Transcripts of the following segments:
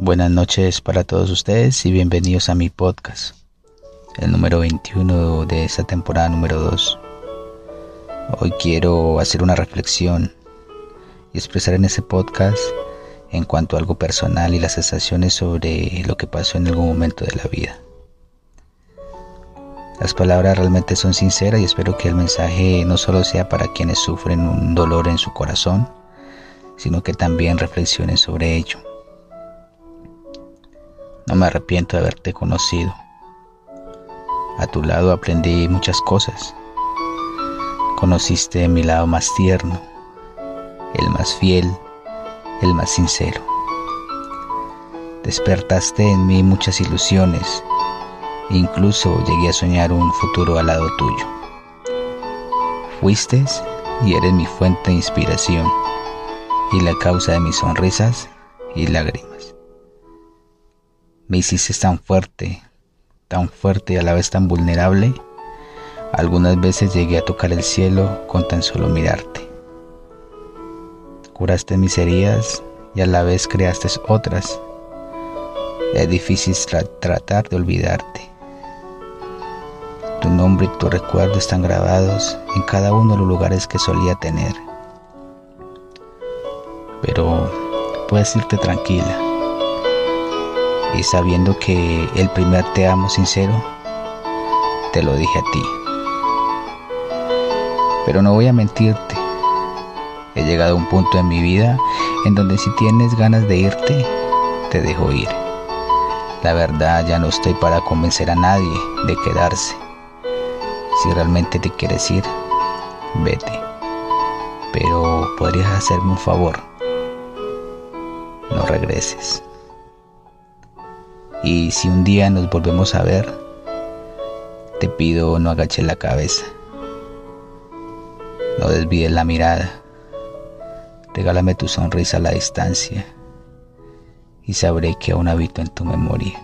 Buenas noches para todos ustedes y bienvenidos a mi podcast, el número 21 de esta temporada número 2. Hoy quiero hacer una reflexión y expresar en ese podcast en cuanto a algo personal y las sensaciones sobre lo que pasó en algún momento de la vida. Las palabras realmente son sinceras y espero que el mensaje no solo sea para quienes sufren un dolor en su corazón, sino que también reflexionen sobre ello. No me arrepiento de haberte conocido. A tu lado aprendí muchas cosas. Conociste mi lado más tierno, el más fiel, el más sincero. Despertaste en mí muchas ilusiones incluso llegué a soñar un futuro al lado tuyo. Fuiste y eres mi fuente de inspiración y la causa de mis sonrisas y lágrimas. Me hiciste tan fuerte, tan fuerte y a la vez tan vulnerable. Algunas veces llegué a tocar el cielo con tan solo mirarte. Curaste mis heridas y a la vez creaste otras. Es difícil tratar de olvidarte. Tu nombre y tu recuerdo están grabados en cada uno de los lugares que solía tener. Pero puedes irte tranquila y sabiendo que el primer te amo sincero, te lo dije a ti. Pero no voy a mentirte. He llegado a un punto en mi vida en donde si tienes ganas de irte, te dejo ir. La verdad ya no estoy para convencer a nadie de quedarse. Si realmente te quieres ir, vete. Pero podrías hacerme un favor. No regreses. Y si un día nos volvemos a ver, te pido no agaches la cabeza, no desvíes la mirada, regálame tu sonrisa a la distancia y sabré que aún habito en tu memoria.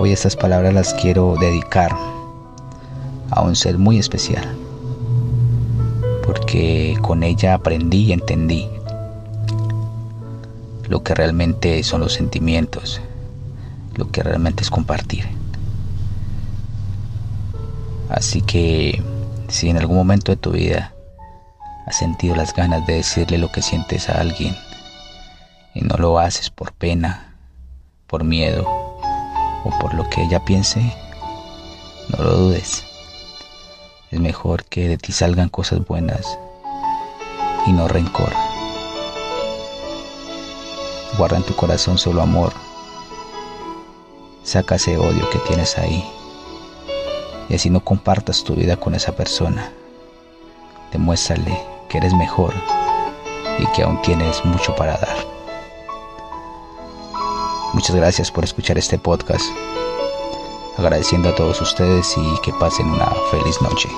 Hoy estas palabras las quiero dedicar a un ser muy especial, porque con ella aprendí y entendí lo que realmente son los sentimientos, lo que realmente es compartir. Así que si en algún momento de tu vida has sentido las ganas de decirle lo que sientes a alguien y no lo haces por pena, por miedo o por lo que ella piense, no lo dudes. Es mejor que de ti salgan cosas buenas y no rencor. Guarda en tu corazón solo amor. Saca ese odio que tienes ahí. Y así no compartas tu vida con esa persona. Demuéstrale que eres mejor y que aún tienes mucho para dar. Muchas gracias por escuchar este podcast. Agradeciendo a todos ustedes y que pasen una feliz noche.